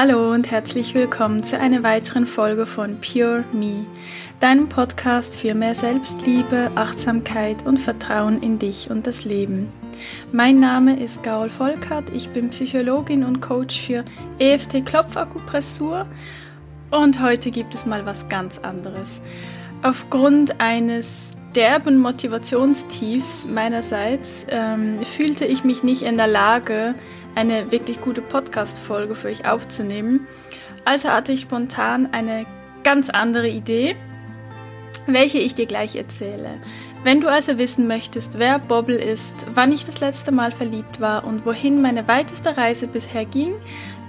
Hallo und herzlich willkommen zu einer weiteren Folge von Pure Me, deinem Podcast für mehr Selbstliebe, Achtsamkeit und Vertrauen in dich und das Leben. Mein Name ist Gaul Volkert, ich bin Psychologin und Coach für EFT Klopfakupressur und heute gibt es mal was ganz anderes. Aufgrund eines derben Motivationstiefs meinerseits ähm, fühlte ich mich nicht in der Lage, eine wirklich gute Podcast-Folge für euch aufzunehmen. Also hatte ich spontan eine ganz andere Idee, welche ich dir gleich erzähle. Wenn du also wissen möchtest, wer Bobble ist, wann ich das letzte Mal verliebt war und wohin meine weiteste Reise bisher ging,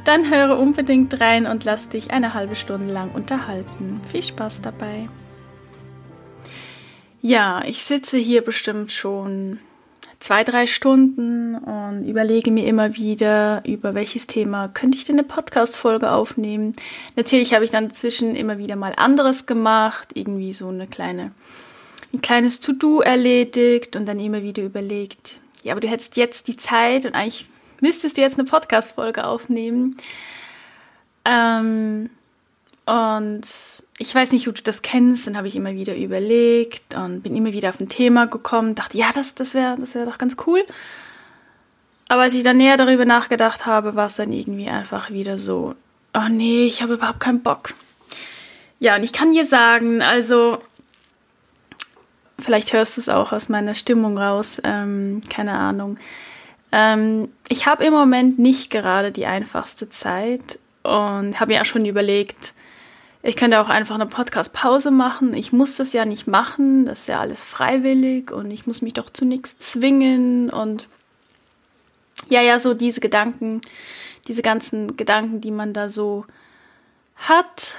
dann höre unbedingt rein und lass dich eine halbe Stunde lang unterhalten. Viel Spaß dabei. Ja, ich sitze hier bestimmt schon zwei, drei Stunden und überlege mir immer wieder, über welches Thema könnte ich denn eine Podcast-Folge aufnehmen. Natürlich habe ich dann dazwischen immer wieder mal anderes gemacht, irgendwie so eine kleine, ein kleines To-Do erledigt und dann immer wieder überlegt, ja, aber du hättest jetzt die Zeit und eigentlich müsstest du jetzt eine Podcast-Folge aufnehmen. Ähm, und ich weiß nicht, ob du das kennst, dann habe ich immer wieder überlegt und bin immer wieder auf ein Thema gekommen, dachte, ja, das, das wäre das wär doch ganz cool. Aber als ich dann näher darüber nachgedacht habe, war es dann irgendwie einfach wieder so, oh nee, ich habe überhaupt keinen Bock. Ja, und ich kann dir sagen, also, vielleicht hörst du es auch aus meiner Stimmung raus, ähm, keine Ahnung. Ähm, ich habe im Moment nicht gerade die einfachste Zeit und habe mir auch schon überlegt, ich könnte auch einfach eine Podcast-Pause machen. Ich muss das ja nicht machen. Das ist ja alles freiwillig und ich muss mich doch zu nichts zwingen. Und ja, ja, so diese Gedanken, diese ganzen Gedanken, die man da so hat.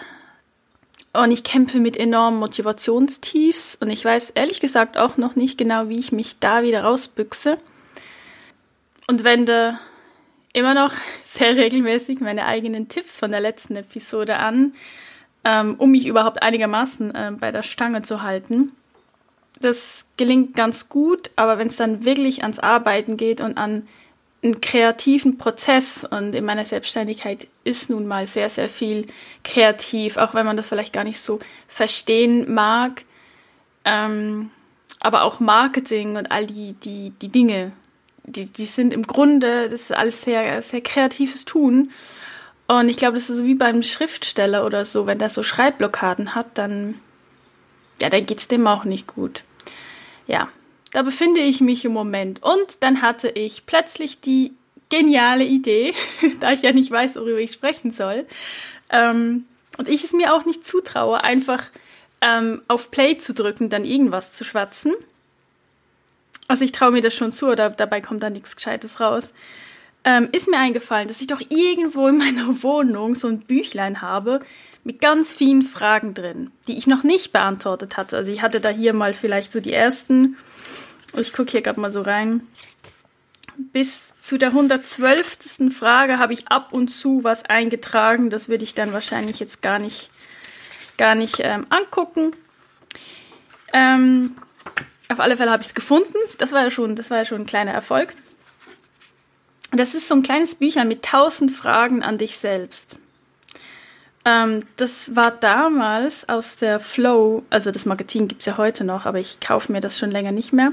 Und ich kämpfe mit enormen Motivationstiefs und ich weiß ehrlich gesagt auch noch nicht genau, wie ich mich da wieder rausbüchse. Und wende immer noch sehr regelmäßig meine eigenen Tipps von der letzten Episode an ähm, um mich überhaupt einigermaßen äh, bei der Stange zu halten. Das gelingt ganz gut, aber wenn es dann wirklich ans Arbeiten geht und an einen kreativen Prozess und in meiner Selbstständigkeit ist nun mal sehr, sehr viel kreativ, auch wenn man das vielleicht gar nicht so verstehen mag. Ähm, aber auch Marketing und all die, die, die Dinge, die, die sind im Grunde, das ist alles sehr, sehr kreatives Tun. Und ich glaube, das ist so wie beim Schriftsteller oder so, wenn der so Schreibblockaden hat, dann, ja, dann geht es dem auch nicht gut. Ja, da befinde ich mich im Moment. Und dann hatte ich plötzlich die geniale Idee, da ich ja nicht weiß, worüber ich sprechen soll. Ähm, und ich es mir auch nicht zutraue, einfach ähm, auf Play zu drücken, dann irgendwas zu schwatzen. Also ich traue mir das schon zu, oder dabei kommt da nichts Gescheites raus ähm, ist mir eingefallen, dass ich doch irgendwo in meiner Wohnung so ein Büchlein habe mit ganz vielen Fragen drin, die ich noch nicht beantwortet hatte. Also ich hatte da hier mal vielleicht so die ersten, ich gucke hier gerade mal so rein. Bis zu der 112. Frage habe ich ab und zu was eingetragen. Das würde ich dann wahrscheinlich jetzt gar nicht, gar nicht ähm, angucken. Ähm, auf alle Fälle habe ich es gefunden. Das war ja schon, das war ja schon ein kleiner Erfolg. Das ist so ein kleines Büchlein mit tausend Fragen an dich selbst. Ähm, das war damals aus der Flow, also das Magazin gibt es ja heute noch, aber ich kaufe mir das schon länger nicht mehr.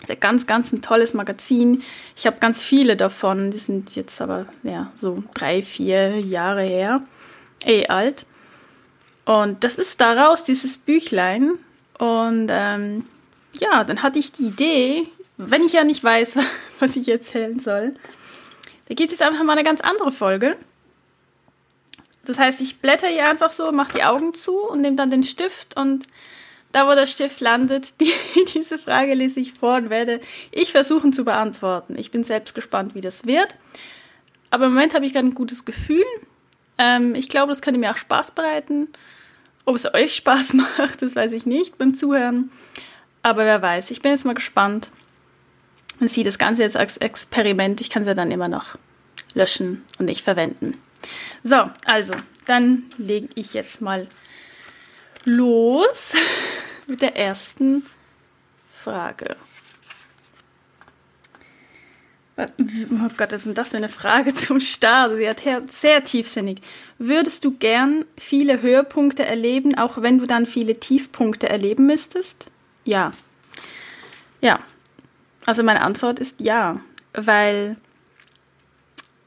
Das ist ein ganz, ganz ein tolles Magazin. Ich habe ganz viele davon, die sind jetzt aber ja so drei, vier Jahre her, eh alt. Und das ist daraus, dieses Büchlein. Und ähm, ja, dann hatte ich die Idee, wenn ich ja nicht weiß, was ich erzählen soll, da gibt es jetzt einfach mal eine ganz andere Folge. Das heißt, ich blätter hier einfach so, mache die Augen zu und nehme dann den Stift und da, wo der Stift landet, die, diese Frage lese ich vor und werde ich versuchen zu beantworten. Ich bin selbst gespannt, wie das wird. Aber im Moment habe ich gerade ein gutes Gefühl. Ähm, ich glaube, das könnte mir auch Spaß bereiten. Ob es euch Spaß macht, das weiß ich nicht beim Zuhören. Aber wer weiß, ich bin jetzt mal gespannt siehe das Ganze jetzt als Experiment. Ich kann sie dann immer noch löschen und nicht verwenden. So, also, dann lege ich jetzt mal los mit der ersten Frage. Oh Gott, was ist denn das für eine Frage zum Start? Sie hat sehr tiefsinnig. Würdest du gern viele Höhepunkte erleben, auch wenn du dann viele Tiefpunkte erleben müsstest? Ja. Ja. Also meine Antwort ist ja, weil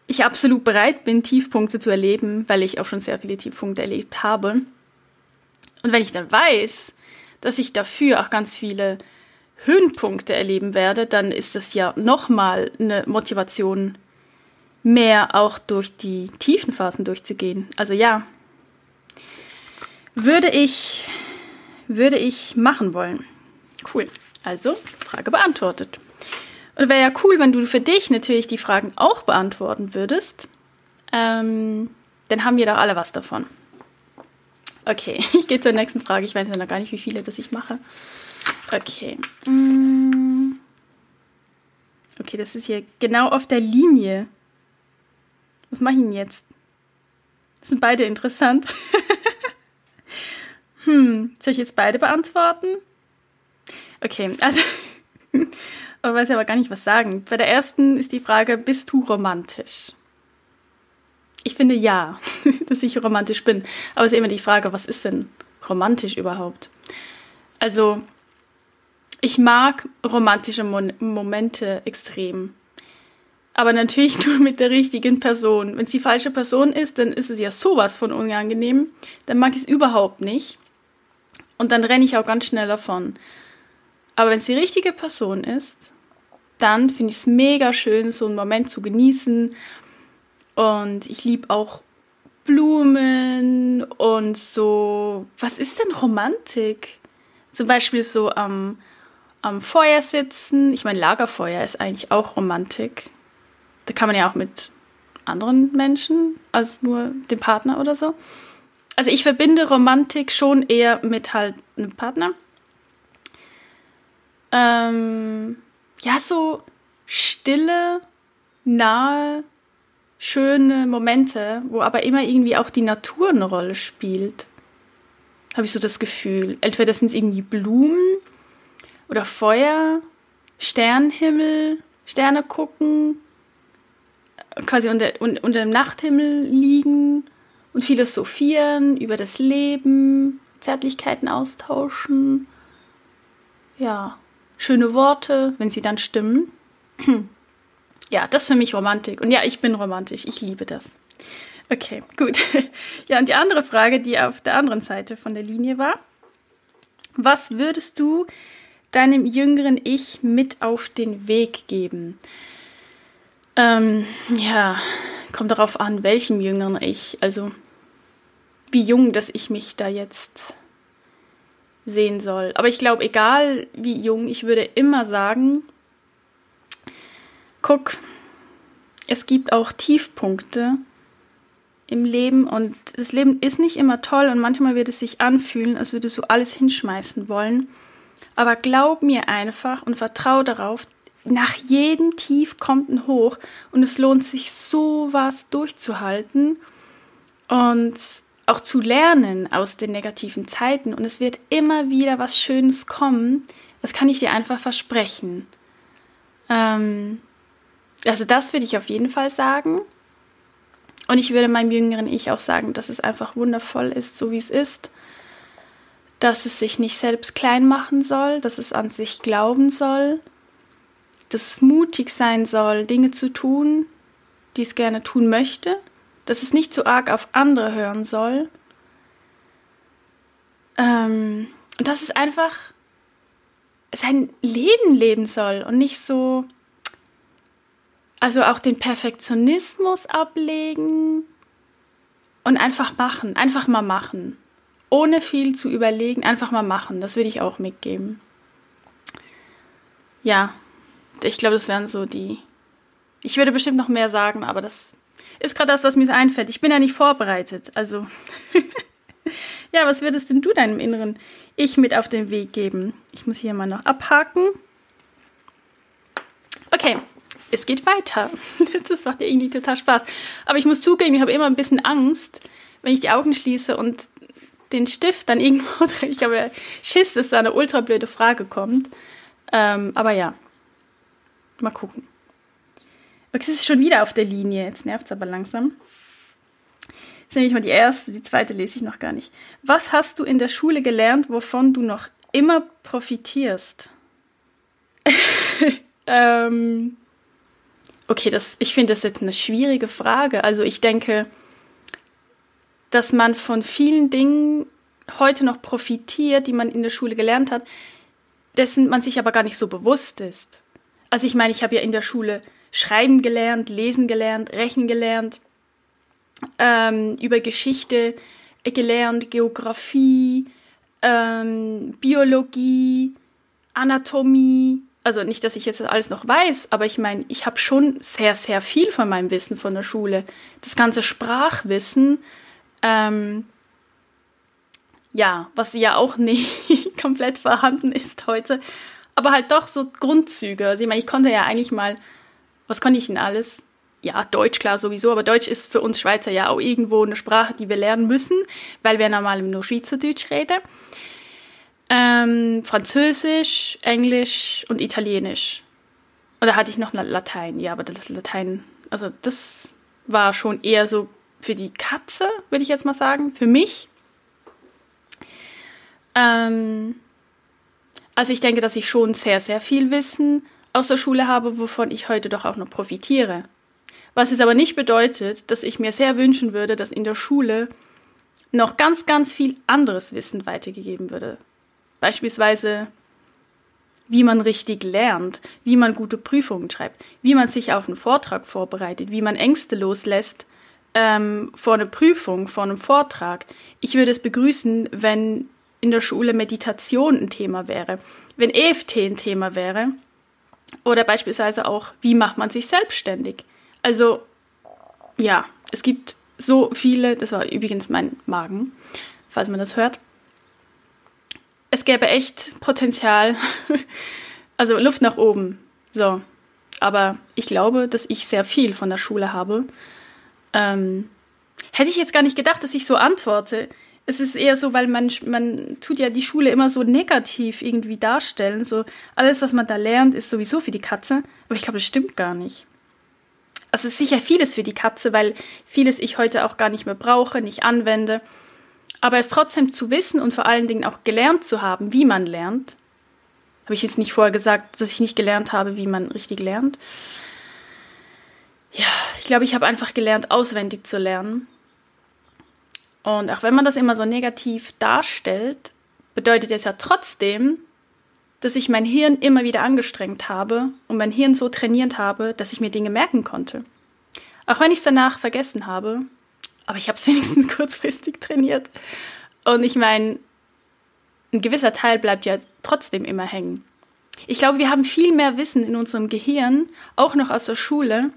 ich absolut bereit bin, Tiefpunkte zu erleben, weil ich auch schon sehr viele Tiefpunkte erlebt habe. Und wenn ich dann weiß, dass ich dafür auch ganz viele Höhenpunkte erleben werde, dann ist das ja nochmal eine Motivation, mehr auch durch die tiefen Phasen durchzugehen. Also ja, würde ich, würde ich machen wollen. Cool. Also, Frage beantwortet. Und wäre ja cool, wenn du für dich natürlich die Fragen auch beantworten würdest. Ähm, dann haben wir doch alle was davon. Okay, ich gehe zur nächsten Frage. Ich weiß ja noch gar nicht, wie viele das ich mache. Okay. Mm. Okay, das ist hier genau auf der Linie. Was mache ich denn jetzt? Das sind beide interessant. hm, soll ich jetzt beide beantworten? Okay, also Ich weiß aber gar nicht, was sagen. Bei der ersten ist die Frage, bist du romantisch? Ich finde ja, dass ich romantisch bin. Aber es ist immer die Frage, was ist denn romantisch überhaupt? Also, ich mag romantische Mon Momente extrem. Aber natürlich nur mit der richtigen Person. Wenn es die falsche Person ist, dann ist es ja sowas von unangenehm. Dann mag ich es überhaupt nicht. Und dann renne ich auch ganz schnell davon. Aber wenn es die richtige Person ist, dann finde ich es mega schön, so einen Moment zu genießen. Und ich liebe auch Blumen und so. Was ist denn Romantik? Zum Beispiel so am, am Feuer sitzen. Ich meine, Lagerfeuer ist eigentlich auch Romantik. Da kann man ja auch mit anderen Menschen als nur dem Partner oder so. Also ich verbinde Romantik schon eher mit halt einem Partner. Ähm, ja, so stille, nahe, schöne Momente, wo aber immer irgendwie auch die Natur eine Rolle spielt. Habe ich so das Gefühl. Entweder sind es irgendwie Blumen oder Feuer, Sternenhimmel, Sterne gucken, quasi unter, unter dem Nachthimmel liegen und philosophieren über das Leben, Zärtlichkeiten austauschen. Ja schöne Worte, wenn sie dann stimmen. ja, das ist für mich Romantik. Und ja, ich bin romantisch. Ich liebe das. Okay, gut. Ja, und die andere Frage, die auf der anderen Seite von der Linie war. Was würdest du deinem jüngeren Ich mit auf den Weg geben? Ähm, ja, kommt darauf an, welchem jüngeren Ich. Also, wie jung, dass ich mich da jetzt sehen soll. Aber ich glaube, egal wie jung, ich würde immer sagen, guck, es gibt auch Tiefpunkte im Leben und das Leben ist nicht immer toll und manchmal wird es sich anfühlen, als würdest du alles hinschmeißen wollen. Aber glaub mir einfach und vertrau darauf, nach jedem Tief kommt ein Hoch und es lohnt sich sowas durchzuhalten. Und auch zu lernen aus den negativen Zeiten und es wird immer wieder was Schönes kommen. Das kann ich dir einfach versprechen. Ähm, also das würde ich auf jeden Fall sagen. Und ich würde meinem jüngeren Ich auch sagen, dass es einfach wundervoll ist, so wie es ist. Dass es sich nicht selbst klein machen soll, dass es an sich glauben soll, dass es mutig sein soll, Dinge zu tun, die es gerne tun möchte dass es nicht zu arg auf andere hören soll. Ähm, und dass es einfach sein Leben leben soll und nicht so, also auch den Perfektionismus ablegen und einfach machen, einfach mal machen. Ohne viel zu überlegen, einfach mal machen. Das würde ich auch mitgeben. Ja, ich glaube, das wären so die. Ich würde bestimmt noch mehr sagen, aber das ist gerade das, was mir einfällt. Ich bin ja nicht vorbereitet. Also, ja, was würdest denn du deinem inneren Ich mit auf den Weg geben? Ich muss hier mal noch abhaken. Okay, es geht weiter. Das macht ja irgendwie total Spaß. Aber ich muss zugeben, ich habe immer ein bisschen Angst, wenn ich die Augen schließe und den Stift dann irgendwo drin. Ich habe Schiss, dass da eine ultra blöde Frage kommt. Ähm, aber ja, mal gucken. Es ist schon wieder auf der Linie. Jetzt nervt es aber langsam. Jetzt nehme ich mal die erste, die zweite lese ich noch gar nicht. Was hast du in der Schule gelernt, wovon du noch immer profitierst? ähm, okay, das, ich finde das jetzt eine schwierige Frage. Also ich denke, dass man von vielen Dingen heute noch profitiert, die man in der Schule gelernt hat, dessen man sich aber gar nicht so bewusst ist. Also ich meine, ich habe ja in der Schule Schreiben gelernt, Lesen gelernt, Rechnen gelernt, ähm, über Geschichte gelernt, Geografie, ähm, Biologie, Anatomie. Also nicht, dass ich jetzt alles noch weiß, aber ich meine, ich habe schon sehr, sehr viel von meinem Wissen von der Schule. Das ganze Sprachwissen, ähm, ja, was ja auch nicht komplett vorhanden ist heute, aber halt doch so Grundzüge. Also ich meine, ich konnte ja eigentlich mal, was konnte ich denn alles? Ja, Deutsch klar sowieso, aber Deutsch ist für uns Schweizer ja auch irgendwo eine Sprache, die wir lernen müssen, weil wir normal nur Schweizerdeutsch reden. Ähm, Französisch, Englisch und Italienisch. Und da hatte ich noch Latein, ja, aber das Latein, also das war schon eher so für die Katze, würde ich jetzt mal sagen, für mich. Ähm, also ich denke, dass ich schon sehr, sehr viel Wissen aus der Schule habe, wovon ich heute doch auch noch profitiere. Was es aber nicht bedeutet, dass ich mir sehr wünschen würde, dass in der Schule noch ganz, ganz viel anderes Wissen weitergegeben würde. Beispielsweise, wie man richtig lernt, wie man gute Prüfungen schreibt, wie man sich auf einen Vortrag vorbereitet, wie man Ängste loslässt ähm, vor einer Prüfung, vor einem Vortrag. Ich würde es begrüßen, wenn in der Schule Meditation ein Thema wäre, wenn EFT ein Thema wäre oder beispielsweise auch, wie macht man sich selbstständig. Also ja, es gibt so viele, das war übrigens mein Magen, falls man das hört. Es gäbe echt Potenzial, also Luft nach oben. So, aber ich glaube, dass ich sehr viel von der Schule habe. Ähm, hätte ich jetzt gar nicht gedacht, dass ich so antworte es ist eher so, weil man, man tut ja die Schule immer so negativ irgendwie darstellen. So, alles, was man da lernt, ist sowieso für die Katze. Aber ich glaube, das stimmt gar nicht. Also es ist sicher vieles für die Katze, weil vieles ich heute auch gar nicht mehr brauche, nicht anwende. Aber es trotzdem zu wissen und vor allen Dingen auch gelernt zu haben, wie man lernt, habe ich jetzt nicht vorher gesagt, dass ich nicht gelernt habe, wie man richtig lernt. Ja, ich glaube, ich habe einfach gelernt, auswendig zu lernen. Und auch wenn man das immer so negativ darstellt, bedeutet es ja trotzdem, dass ich mein Hirn immer wieder angestrengt habe und mein Hirn so trainiert habe, dass ich mir Dinge merken konnte. Auch wenn ich es danach vergessen habe, aber ich habe es wenigstens kurzfristig trainiert. Und ich meine, ein gewisser Teil bleibt ja trotzdem immer hängen. Ich glaube, wir haben viel mehr Wissen in unserem Gehirn, auch noch aus der Schule,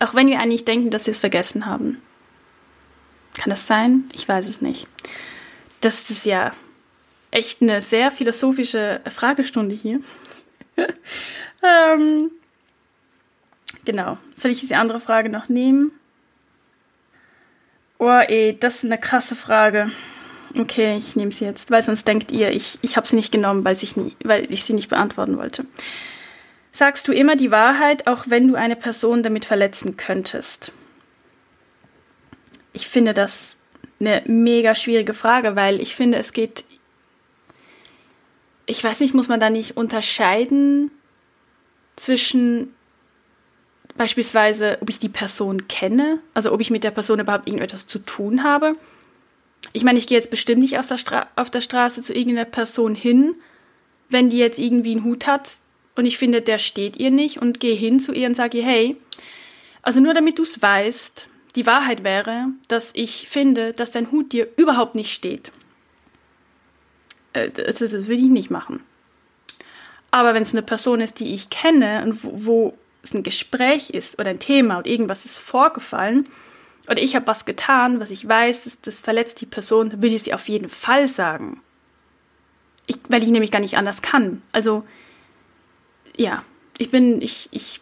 auch wenn wir eigentlich denken, dass wir es vergessen haben. Kann das sein? Ich weiß es nicht. Das ist ja echt eine sehr philosophische Fragestunde hier. ähm, genau. Soll ich diese andere Frage noch nehmen? Oh, ey, das ist eine krasse Frage. Okay, ich nehme sie jetzt, weil sonst denkt ihr, ich, ich habe sie nicht genommen, weil ich, nie, weil ich sie nicht beantworten wollte. Sagst du immer die Wahrheit, auch wenn du eine Person damit verletzen könntest? Ich finde das eine mega schwierige Frage, weil ich finde, es geht, ich weiß nicht, muss man da nicht unterscheiden zwischen beispielsweise, ob ich die Person kenne, also ob ich mit der Person überhaupt irgendetwas zu tun habe. Ich meine, ich gehe jetzt bestimmt nicht der auf der Straße zu irgendeiner Person hin, wenn die jetzt irgendwie einen Hut hat und ich finde, der steht ihr nicht und gehe hin zu ihr und sage ihr, hey, also nur damit du es weißt, die Wahrheit wäre, dass ich finde, dass dein Hut dir überhaupt nicht steht. Äh, das, das würde ich nicht machen. Aber wenn es eine Person ist, die ich kenne und wo, wo es ein Gespräch ist oder ein Thema oder irgendwas ist vorgefallen oder ich habe was getan, was ich weiß, das, das verletzt die Person, dann würde ich sie auf jeden Fall sagen. Ich, weil ich nämlich gar nicht anders kann. Also, ja, ich bin, ich, ich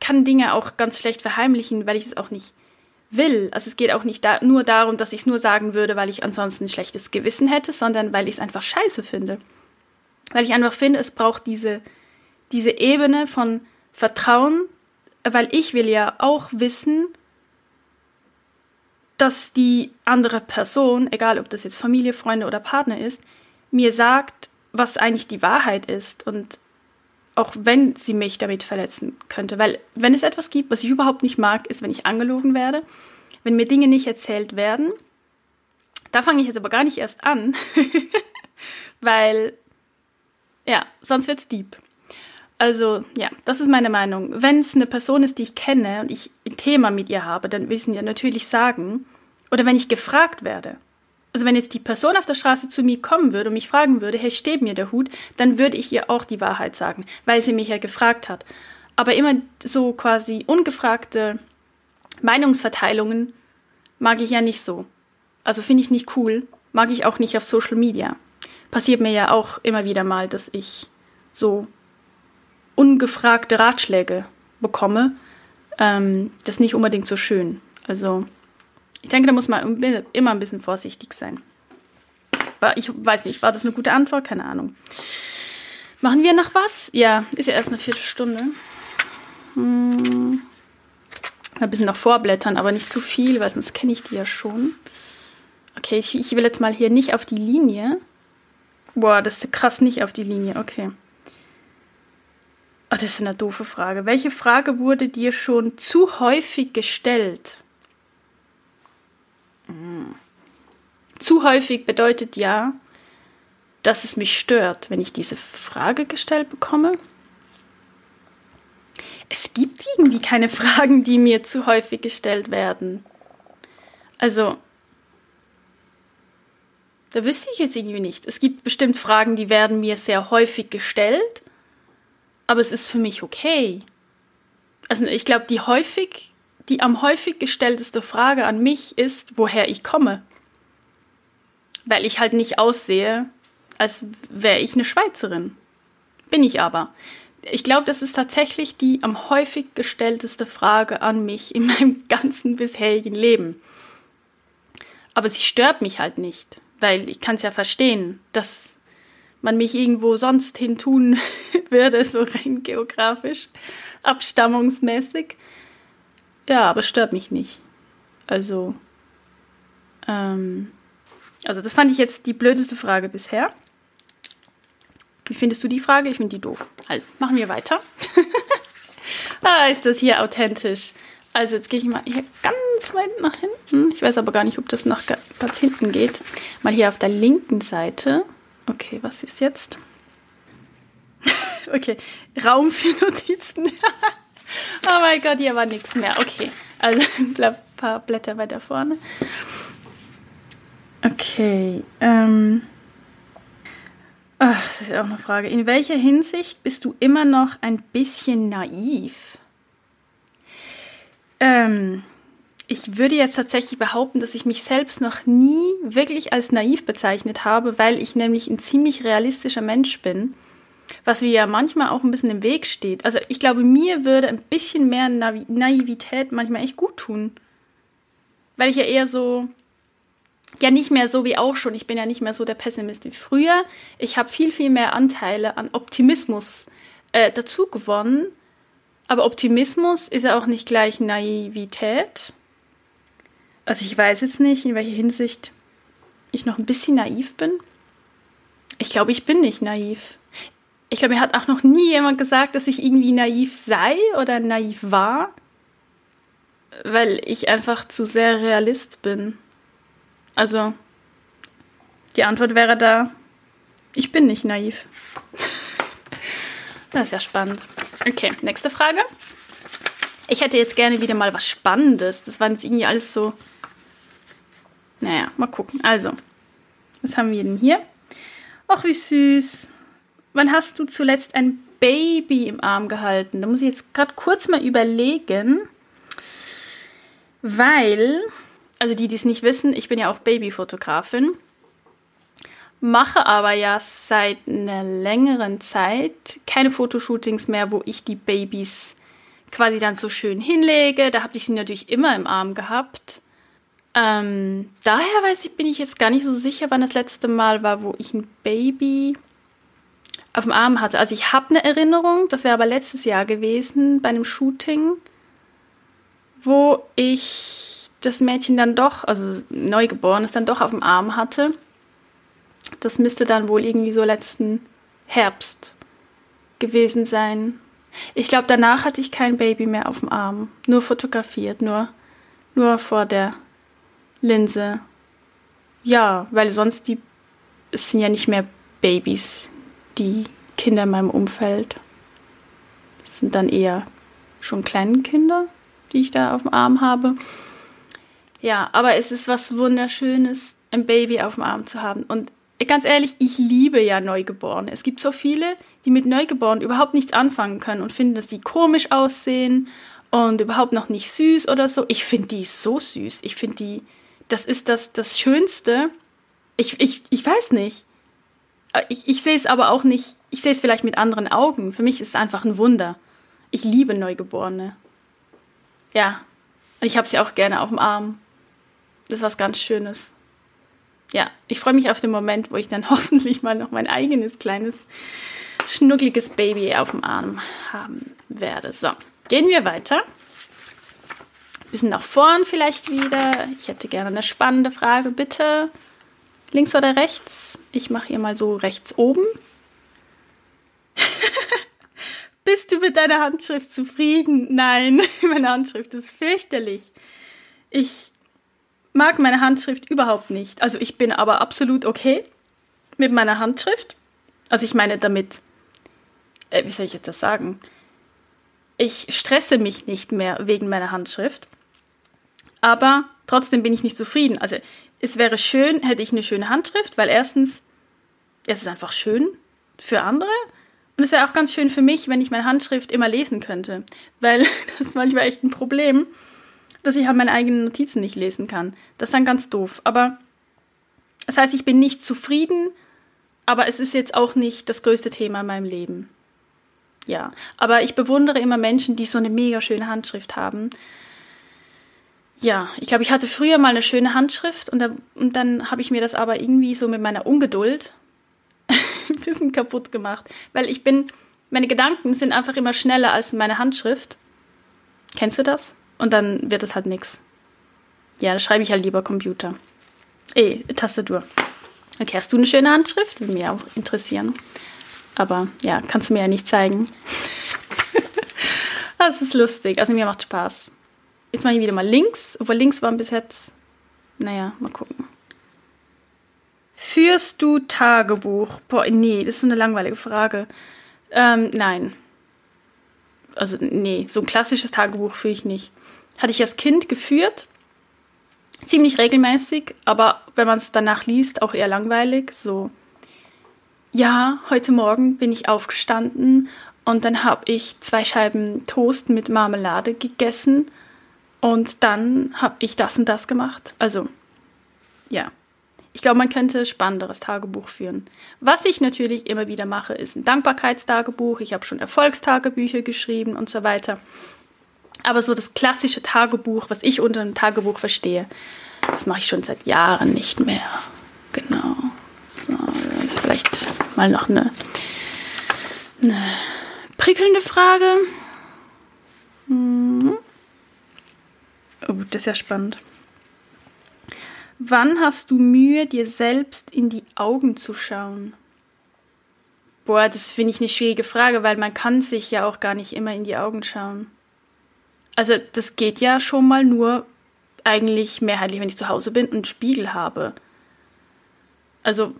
kann Dinge auch ganz schlecht verheimlichen, weil ich es auch nicht will. Also es geht auch nicht da, nur darum, dass ich es nur sagen würde, weil ich ansonsten ein schlechtes Gewissen hätte, sondern weil ich es einfach scheiße finde. Weil ich einfach finde, es braucht diese, diese Ebene von Vertrauen, weil ich will ja auch wissen, dass die andere Person, egal ob das jetzt Familie, Freunde oder Partner ist, mir sagt, was eigentlich die Wahrheit ist und auch wenn sie mich damit verletzen könnte. Weil wenn es etwas gibt, was ich überhaupt nicht mag, ist, wenn ich angelogen werde, wenn mir Dinge nicht erzählt werden. Da fange ich jetzt aber gar nicht erst an, weil ja, sonst wird es deep. Also ja, das ist meine Meinung. Wenn es eine Person ist, die ich kenne und ich ein Thema mit ihr habe, dann will ich ja natürlich sagen. Oder wenn ich gefragt werde. Also wenn jetzt die Person auf der Straße zu mir kommen würde und mich fragen würde, hey, steht mir der Hut, dann würde ich ihr auch die Wahrheit sagen, weil sie mich ja gefragt hat. Aber immer so quasi ungefragte Meinungsverteilungen mag ich ja nicht so. Also finde ich nicht cool, mag ich auch nicht auf Social Media. Passiert mir ja auch immer wieder mal, dass ich so ungefragte Ratschläge bekomme, ähm, das ist nicht unbedingt so schön. Also ich denke, da muss man immer ein bisschen vorsichtig sein. Ich weiß nicht, war das eine gute Antwort? Keine Ahnung. Machen wir noch was? Ja, ist ja erst eine Viertelstunde. Hm. Ein bisschen noch vorblättern, aber nicht zu viel, weil sonst kenne ich die ja schon. Okay, ich, ich will jetzt mal hier nicht auf die Linie. Boah, das ist krass nicht auf die Linie. Okay. Oh, das ist eine doofe Frage. Welche Frage wurde dir schon zu häufig gestellt? Zu häufig bedeutet ja, dass es mich stört, wenn ich diese Frage gestellt bekomme. Es gibt irgendwie keine Fragen, die mir zu häufig gestellt werden. Also, da wüsste ich jetzt irgendwie nicht. Es gibt bestimmt Fragen, die werden mir sehr häufig gestellt aber es ist für mich okay. Also ich glaube, die häufig, die am häufig gestellteste Frage an mich ist, woher ich komme. Weil ich halt nicht aussehe, als wäre ich eine Schweizerin. Bin ich aber. Ich glaube, das ist tatsächlich die am häufig gestellteste Frage an mich in meinem ganzen bisherigen Leben. Aber sie stört mich halt nicht, weil ich kann es ja verstehen, dass man mich irgendwo sonst hin tun würde, so rein geografisch, abstammungsmäßig. Ja, aber stört mich nicht. Also, ähm, also das fand ich jetzt die blödeste Frage bisher. Wie findest du die Frage? Ich finde die doof. Also, machen wir weiter. ah, ist das hier authentisch. Also, jetzt gehe ich mal hier ganz weit nach hinten. Ich weiß aber gar nicht, ob das nach ganz hinten geht. Mal hier auf der linken Seite. Okay, was ist jetzt? okay, Raum für Notizen. oh mein Gott, hier war nichts mehr. Okay, also ein paar Blätter weiter vorne. Okay, ähm. Ach, das ist ja auch eine Frage. In welcher Hinsicht bist du immer noch ein bisschen naiv? Ähm, ich würde jetzt tatsächlich behaupten, dass ich mich selbst noch nie wirklich als naiv bezeichnet habe, weil ich nämlich ein ziemlich realistischer Mensch bin, was mir ja manchmal auch ein bisschen im Weg steht. Also ich glaube, mir würde ein bisschen mehr Naiv Naivität manchmal echt gut tun, weil ich ja eher so, ja nicht mehr so wie auch schon, ich bin ja nicht mehr so der Pessimist wie früher. Ich habe viel, viel mehr Anteile an Optimismus äh, dazu gewonnen. Aber Optimismus ist ja auch nicht gleich Naivität. Also ich weiß jetzt nicht, in welcher Hinsicht ich noch ein bisschen naiv bin. Ich glaube, ich bin nicht naiv. Ich glaube, mir hat auch noch nie jemand gesagt, dass ich irgendwie naiv sei oder naiv war, weil ich einfach zu sehr Realist bin. Also, die Antwort wäre da, ich bin nicht naiv. das ist ja spannend. Okay, nächste Frage. Ich hätte jetzt gerne wieder mal was Spannendes. Das waren jetzt irgendwie alles so naja, mal gucken. Also, was haben wir denn hier? Ach, wie süß. Wann hast du zuletzt ein Baby im Arm gehalten? Da muss ich jetzt gerade kurz mal überlegen, weil, also die, die es nicht wissen, ich bin ja auch Babyfotografin, mache aber ja seit einer längeren Zeit keine Fotoshootings mehr, wo ich die Babys quasi dann so schön hinlege. Da habe ich sie natürlich immer im Arm gehabt. Ähm, daher weiß ich, bin ich jetzt gar nicht so sicher, wann das letzte Mal war, wo ich ein Baby auf dem Arm hatte. Also ich habe eine Erinnerung, das wäre aber letztes Jahr gewesen bei einem Shooting. wo ich das Mädchen dann doch, also Neugeborenes, dann doch auf dem Arm hatte. Das müsste dann wohl irgendwie so letzten Herbst gewesen sein. Ich glaube, danach hatte ich kein Baby mehr auf dem Arm. Nur fotografiert, nur, nur vor der Linse. Ja, weil sonst die, es sind ja nicht mehr Babys, die Kinder in meinem Umfeld. Sind dann eher schon kleine Kinder, die ich da auf dem Arm habe. Ja, aber es ist was Wunderschönes, ein Baby auf dem Arm zu haben. Und ganz ehrlich, ich liebe ja Neugeborene. Es gibt so viele, die mit Neugeborenen überhaupt nichts anfangen können und finden, dass die komisch aussehen und überhaupt noch nicht süß oder so. Ich finde die so süß. Ich finde die, das ist das, das Schönste. Ich, ich, ich weiß nicht. Ich, ich sehe es aber auch nicht, ich sehe es vielleicht mit anderen Augen. Für mich ist es einfach ein Wunder. Ich liebe Neugeborene. Ja, und ich habe sie auch gerne auf dem Arm. Das ist was ganz Schönes ja, ich freue mich auf den Moment, wo ich dann hoffentlich mal noch mein eigenes kleines schnuckliges Baby auf dem Arm haben werde. So, gehen wir weiter. Bisschen nach vorn vielleicht wieder. Ich hätte gerne eine spannende Frage, bitte. Links oder rechts? Ich mache hier mal so rechts oben. Bist du mit deiner Handschrift zufrieden? Nein, meine Handschrift ist fürchterlich. Ich mag meine Handschrift überhaupt nicht. Also ich bin aber absolut okay mit meiner Handschrift. Also ich meine damit, äh, wie soll ich jetzt das sagen? Ich stresse mich nicht mehr wegen meiner Handschrift. Aber trotzdem bin ich nicht zufrieden. Also es wäre schön, hätte ich eine schöne Handschrift, weil erstens, es ist einfach schön für andere. Und es wäre auch ganz schön für mich, wenn ich meine Handschrift immer lesen könnte. Weil das ist manchmal echt ein Problem dass ich halt meine eigenen Notizen nicht lesen kann. Das ist dann ganz doof. Aber das heißt, ich bin nicht zufrieden, aber es ist jetzt auch nicht das größte Thema in meinem Leben. Ja, aber ich bewundere immer Menschen, die so eine mega schöne Handschrift haben. Ja, ich glaube, ich hatte früher mal eine schöne Handschrift und, da, und dann habe ich mir das aber irgendwie so mit meiner Ungeduld ein bisschen kaputt gemacht. Weil ich bin, meine Gedanken sind einfach immer schneller als meine Handschrift. Kennst du das? Und dann wird es halt nichts. Ja, da schreibe ich halt lieber Computer. Eh, Tastatur. Okay, hast du eine schöne Handschrift? Würde mich auch interessieren. Aber ja, kannst du mir ja nicht zeigen. das ist lustig. Also mir macht Spaß. Jetzt mache ich wieder mal links. Obwohl links waren bis jetzt. Naja, mal gucken. Führst du Tagebuch? Boah, nee, das ist eine langweilige Frage. Ähm, nein. Also, nee, so ein klassisches Tagebuch führe ich nicht hatte ich als Kind geführt. Ziemlich regelmäßig, aber wenn man es danach liest, auch eher langweilig. So, ja, heute Morgen bin ich aufgestanden und dann habe ich zwei Scheiben Toast mit Marmelade gegessen und dann habe ich das und das gemacht. Also, ja. Ich glaube, man könnte spannenderes Tagebuch führen. Was ich natürlich immer wieder mache, ist ein Dankbarkeitstagebuch. Ich habe schon Erfolgstagebücher geschrieben und so weiter. Aber so das klassische Tagebuch, was ich unter einem Tagebuch verstehe, das mache ich schon seit Jahren nicht mehr. Genau. So, vielleicht mal noch eine, eine prickelnde Frage. Mhm. Oh, das ist ja spannend. Wann hast du Mühe, dir selbst in die Augen zu schauen? Boah, das finde ich eine schwierige Frage, weil man kann sich ja auch gar nicht immer in die Augen schauen. Also das geht ja schon mal nur eigentlich mehrheitlich, wenn ich zu Hause bin und einen Spiegel habe. Also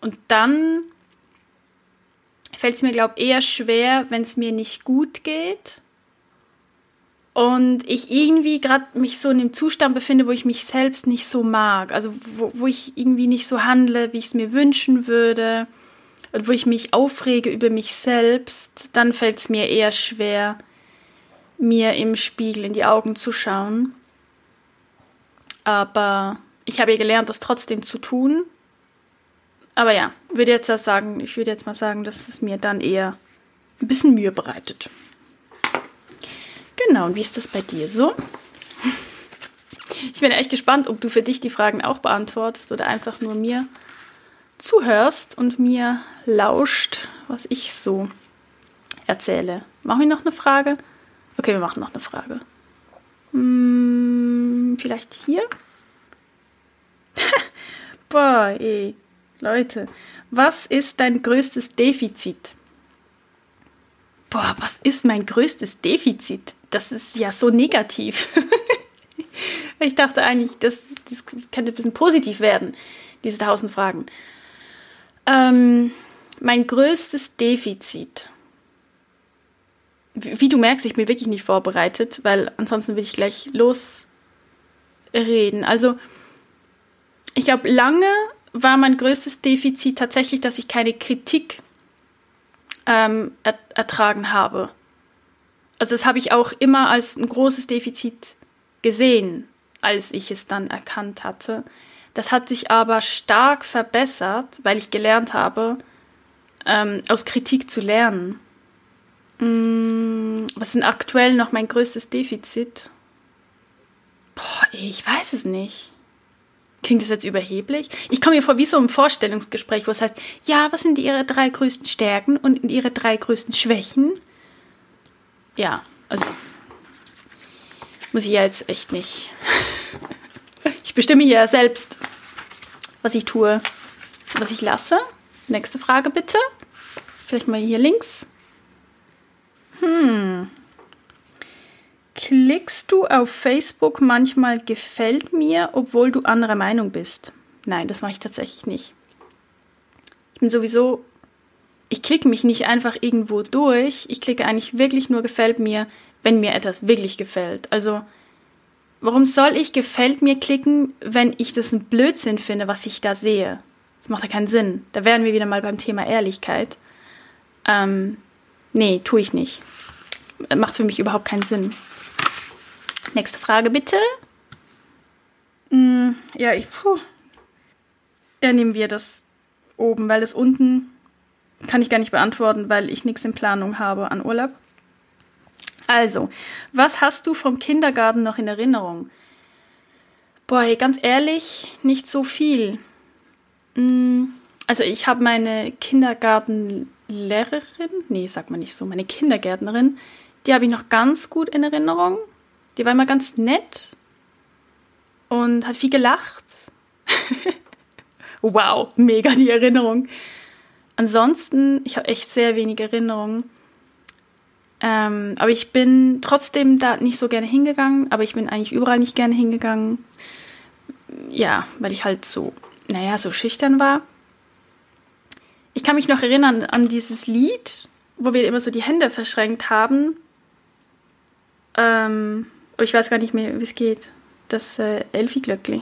und dann fällt es mir, glaube eher schwer, wenn es mir nicht gut geht und ich irgendwie gerade mich so in einem Zustand befinde, wo ich mich selbst nicht so mag. Also wo, wo ich irgendwie nicht so handle, wie ich es mir wünschen würde. Und wo ich mich aufrege über mich selbst, dann fällt es mir eher schwer, mir im Spiegel in die Augen zu schauen. Aber ich habe ja gelernt, das trotzdem zu tun. Aber ja, würde jetzt sagen, ich würde jetzt mal sagen, dass es mir dann eher ein bisschen Mühe bereitet. Genau, und wie ist das bei dir so? Ich bin echt gespannt, ob du für dich die Fragen auch beantwortest oder einfach nur mir zuhörst und mir lauscht, was ich so erzähle. Machen wir noch eine Frage? Okay, wir machen noch eine Frage. Hm, vielleicht hier? Boah, ey. Leute, was ist dein größtes Defizit? Boah, was ist mein größtes Defizit? Das ist ja so negativ. ich dachte eigentlich, das, das könnte ein bisschen positiv werden, diese tausend Fragen. Ähm, mein größtes Defizit. Wie, wie, du merkst, ich bin wirklich nicht vorbereitet, weil ansonsten will ich gleich losreden. Also, ich glaube, lange war mein größtes Defizit tatsächlich, dass ich keine Kritik ähm, er ertragen habe. Also das habe ich auch immer als ein großes Defizit gesehen, als ich es dann erkannt hatte. Das hat sich aber stark verbessert, weil ich gelernt habe, ähm, aus Kritik zu lernen. Mm, was ist aktuell noch mein größtes Defizit? Boah, ich weiß es nicht. Klingt das jetzt überheblich? Ich komme mir vor wie so ein Vorstellungsgespräch, wo es heißt, ja, was sind Ihre drei größten Stärken und Ihre drei größten Schwächen? Ja, also muss ich ja jetzt echt nicht. Ich bestimme hier selbst, was ich tue, was ich lasse. Nächste Frage bitte. Vielleicht mal hier links. Hm. Klickst du auf Facebook manchmal gefällt mir, obwohl du anderer Meinung bist? Nein, das mache ich tatsächlich nicht. Ich bin sowieso, ich klicke mich nicht einfach irgendwo durch. Ich klicke eigentlich wirklich nur gefällt mir, wenn mir etwas wirklich gefällt. Also, warum soll ich gefällt mir klicken, wenn ich das ein Blödsinn finde, was ich da sehe? Das macht ja keinen Sinn. Da wären wir wieder mal beim Thema Ehrlichkeit. Ähm, nee, tue ich nicht. Macht für mich überhaupt keinen Sinn. Nächste Frage bitte. Mm, ja, ich. Puh. Ja, nehmen wir das oben, weil das unten kann ich gar nicht beantworten, weil ich nichts in Planung habe an Urlaub. Also, was hast du vom Kindergarten noch in Erinnerung? Boah, ganz ehrlich, nicht so viel. Mm, also, ich habe meine Kindergartenlehrerin, nee, sagt man nicht so, meine Kindergärtnerin, die habe ich noch ganz gut in Erinnerung. Die war immer ganz nett und hat viel gelacht. wow, mega die Erinnerung. Ansonsten, ich habe echt sehr wenig Erinnerungen. Ähm, aber ich bin trotzdem da nicht so gerne hingegangen, aber ich bin eigentlich überall nicht gerne hingegangen. Ja, weil ich halt so, naja, so schüchtern war. Ich kann mich noch erinnern an dieses Lied, wo wir immer so die Hände verschränkt haben. Ähm, aber ich weiß gar nicht mehr, wie es geht. Das äh, Elfi-Glöckli.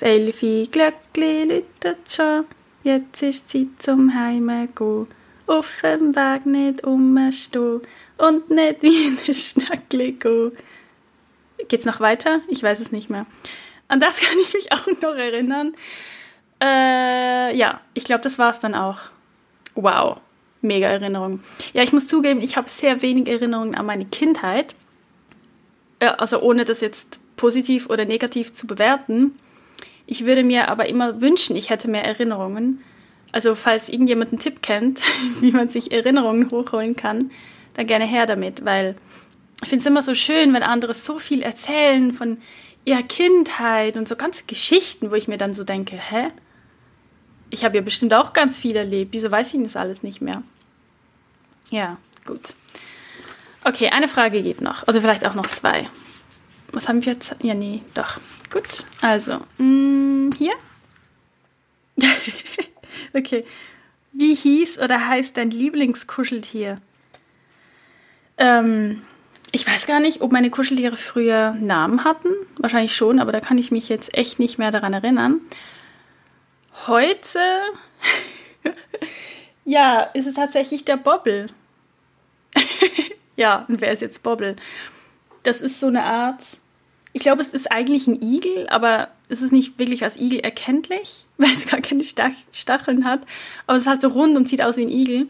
Das Elfi-Glöckli läutet schon, jetzt ist Zeit zum Heime gehen. Auf dem Weg nicht umstehen und nicht wie ein Schnackli gehen. Geht's noch weiter? Ich weiß es nicht mehr. An das kann ich mich auch noch erinnern. Äh, ja, ich glaube, das war es dann auch. Wow, mega Erinnerung. Ja, ich muss zugeben, ich habe sehr wenig Erinnerungen an meine Kindheit also ohne das jetzt positiv oder negativ zu bewerten. Ich würde mir aber immer wünschen, ich hätte mehr Erinnerungen. Also falls irgendjemand einen Tipp kennt, wie man sich Erinnerungen hochholen kann, dann gerne her damit, weil ich finde es immer so schön, wenn andere so viel erzählen von ihrer Kindheit und so ganze Geschichten, wo ich mir dann so denke, hä? Ich habe ja bestimmt auch ganz viel erlebt, wieso weiß ich das alles nicht mehr? Ja, gut. Okay, eine Frage geht noch. Also vielleicht auch noch zwei. Was haben wir jetzt? Ja, nee, doch. Gut. Also, mh, mm, hier. okay. Wie hieß oder heißt dein Lieblingskuscheltier? Ähm, ich weiß gar nicht, ob meine Kuscheltiere früher Namen hatten. Wahrscheinlich schon, aber da kann ich mich jetzt echt nicht mehr daran erinnern. Heute, ja, ist es tatsächlich der Bobbel. Ja, und wer ist jetzt Bobble? Das ist so eine Art. Ich glaube, es ist eigentlich ein Igel, aber es ist nicht wirklich als Igel erkenntlich, weil es gar keine Stacheln hat. Aber es ist halt so rund und sieht aus wie ein Igel.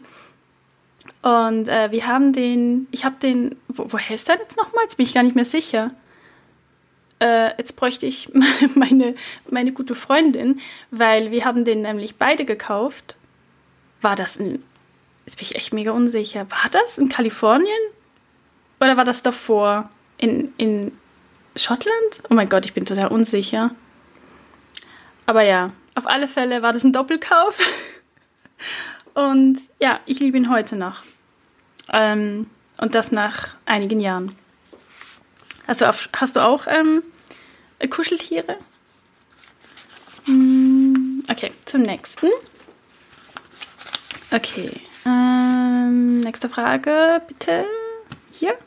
Und äh, wir haben den, ich habe den, wo, woher ist der jetzt nochmal? Jetzt bin ich gar nicht mehr sicher. Äh, jetzt bräuchte ich meine, meine gute Freundin, weil wir haben den nämlich beide gekauft. War das in, jetzt bin ich echt mega unsicher, war das in Kalifornien? Oder war das davor? In, in Schottland? Oh mein Gott, ich bin total unsicher. Aber ja, auf alle Fälle war das ein Doppelkauf. Und ja, ich liebe ihn heute noch. Ähm, und das nach einigen Jahren. Hast du, auf, hast du auch ähm, Kuscheltiere? Hm, okay, zum nächsten. Okay. Ähm, nächste Frage, bitte. Hier.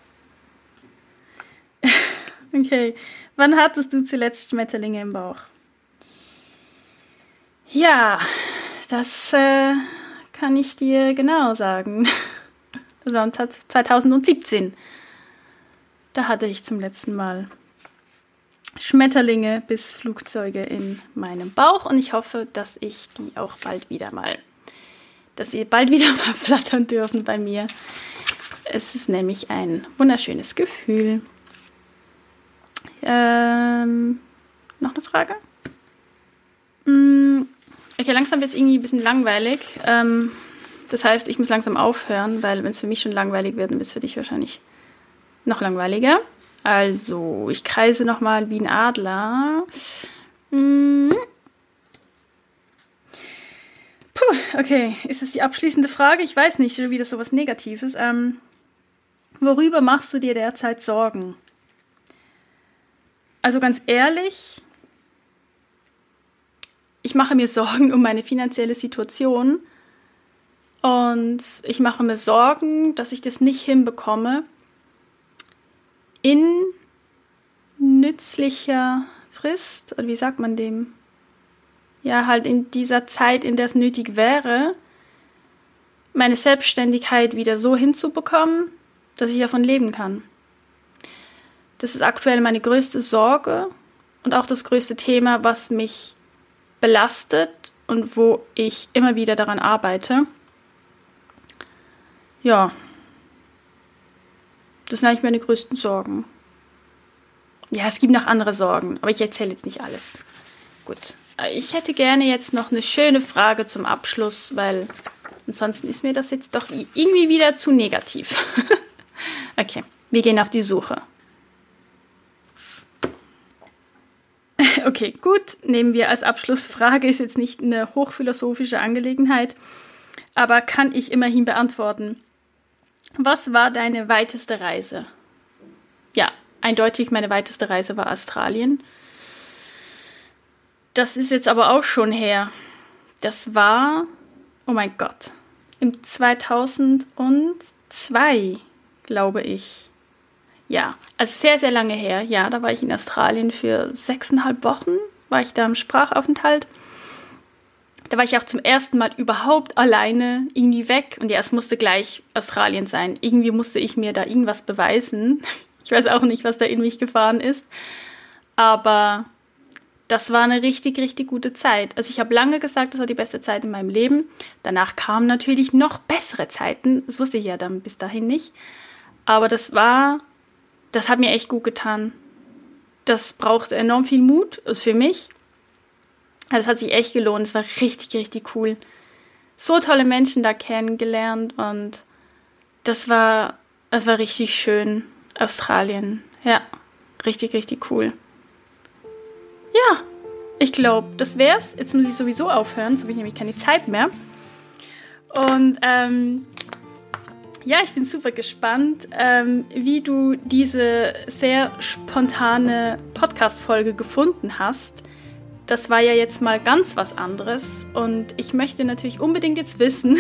okay. Wann hattest du zuletzt Schmetterlinge im Bauch? Ja, das äh, kann ich dir genau sagen. Das war 2017. Da hatte ich zum letzten Mal Schmetterlinge bis Flugzeuge in meinem Bauch und ich hoffe, dass ich die auch bald wieder mal, dass sie bald wieder mal flattern dürfen bei mir. Es ist nämlich ein wunderschönes Gefühl. Ähm, noch eine Frage? Mm, okay, langsam wird es irgendwie ein bisschen langweilig. Ähm, das heißt, ich muss langsam aufhören, weil wenn es für mich schon langweilig wird, dann wird es für dich wahrscheinlich noch langweiliger. Also, ich kreise nochmal wie ein Adler. Hm. Puh, okay. Ist das die abschließende Frage? Ich weiß nicht, wieder so was Negatives. Ähm, worüber machst du dir derzeit Sorgen? Also ganz ehrlich, ich mache mir Sorgen um meine finanzielle Situation und ich mache mir Sorgen, dass ich das nicht hinbekomme, in nützlicher Frist, oder wie sagt man dem? Ja, halt in dieser Zeit, in der es nötig wäre, meine Selbstständigkeit wieder so hinzubekommen, dass ich davon leben kann. Das ist aktuell meine größte Sorge und auch das größte Thema, was mich belastet und wo ich immer wieder daran arbeite. Ja, das sind eigentlich meine größten Sorgen. Ja, es gibt noch andere Sorgen, aber ich erzähle jetzt nicht alles. Gut. Ich hätte gerne jetzt noch eine schöne Frage zum Abschluss, weil ansonsten ist mir das jetzt doch irgendwie wieder zu negativ. okay, wir gehen auf die Suche. Okay, gut. Nehmen wir als Abschlussfrage, ist jetzt nicht eine hochphilosophische Angelegenheit, aber kann ich immerhin beantworten. Was war deine weiteste Reise? Ja, eindeutig meine weiteste Reise war Australien. Das ist jetzt aber auch schon her. Das war, oh mein Gott, im 2002, glaube ich. Ja, also sehr, sehr lange her. Ja, da war ich in Australien für sechseinhalb Wochen, war ich da im Sprachaufenthalt da war ich auch zum ersten Mal überhaupt alleine irgendwie weg. Und ja, es musste gleich Australien sein. Irgendwie musste ich mir da irgendwas beweisen. Ich weiß auch nicht, was da in mich gefahren ist. Aber das war eine richtig, richtig gute Zeit. Also ich habe lange gesagt, das war die beste Zeit in meinem Leben. Danach kamen natürlich noch bessere Zeiten. Das wusste ich ja dann bis dahin nicht. Aber das war, das hat mir echt gut getan. Das braucht enorm viel Mut also für mich das hat sich echt gelohnt. Es war richtig, richtig cool. So tolle Menschen da kennengelernt und das war, das war richtig schön. Australien. Ja, richtig, richtig cool. Ja, ich glaube, das wär's. Jetzt muss ich sowieso aufhören, sonst habe ich nämlich keine Zeit mehr. Und ähm, ja, ich bin super gespannt, ähm, wie du diese sehr spontane Podcast-Folge gefunden hast das war ja jetzt mal ganz was anderes. Und ich möchte natürlich unbedingt jetzt wissen,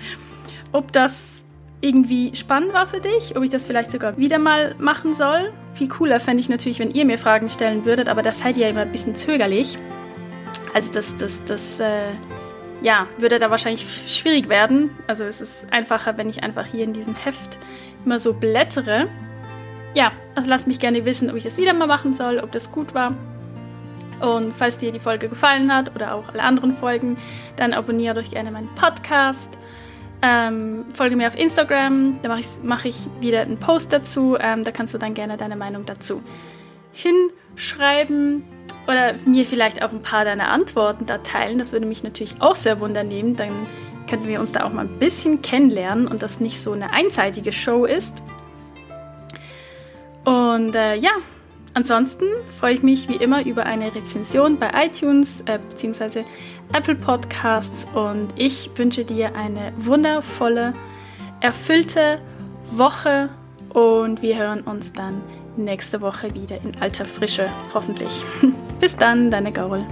ob das irgendwie spannend war für dich, ob ich das vielleicht sogar wieder mal machen soll. Viel cooler fände ich natürlich, wenn ihr mir Fragen stellen würdet, aber das seid ihr ja immer ein bisschen zögerlich. Also das, das, das, äh, ja, würde da wahrscheinlich schwierig werden. Also es ist einfacher, wenn ich einfach hier in diesem Heft immer so blättere. Ja, also lasst mich gerne wissen, ob ich das wieder mal machen soll, ob das gut war. Und falls dir die Folge gefallen hat oder auch alle anderen Folgen, dann abonniere doch gerne meinen Podcast. Ähm, folge mir auf Instagram, da mache ich, mach ich wieder einen Post dazu. Ähm, da kannst du dann gerne deine Meinung dazu hinschreiben oder mir vielleicht auch ein paar deiner Antworten da teilen. Das würde mich natürlich auch sehr wundern nehmen. Dann könnten wir uns da auch mal ein bisschen kennenlernen und das nicht so eine einseitige Show ist. Und äh, ja, ansonsten freue ich mich wie immer über eine Rezension bei iTunes äh, bzw. Apple Podcasts und ich wünsche dir eine wundervolle, erfüllte Woche und wir hören uns dann nächste Woche wieder in alter Frische, hoffentlich. Bis dann, deine Gaul.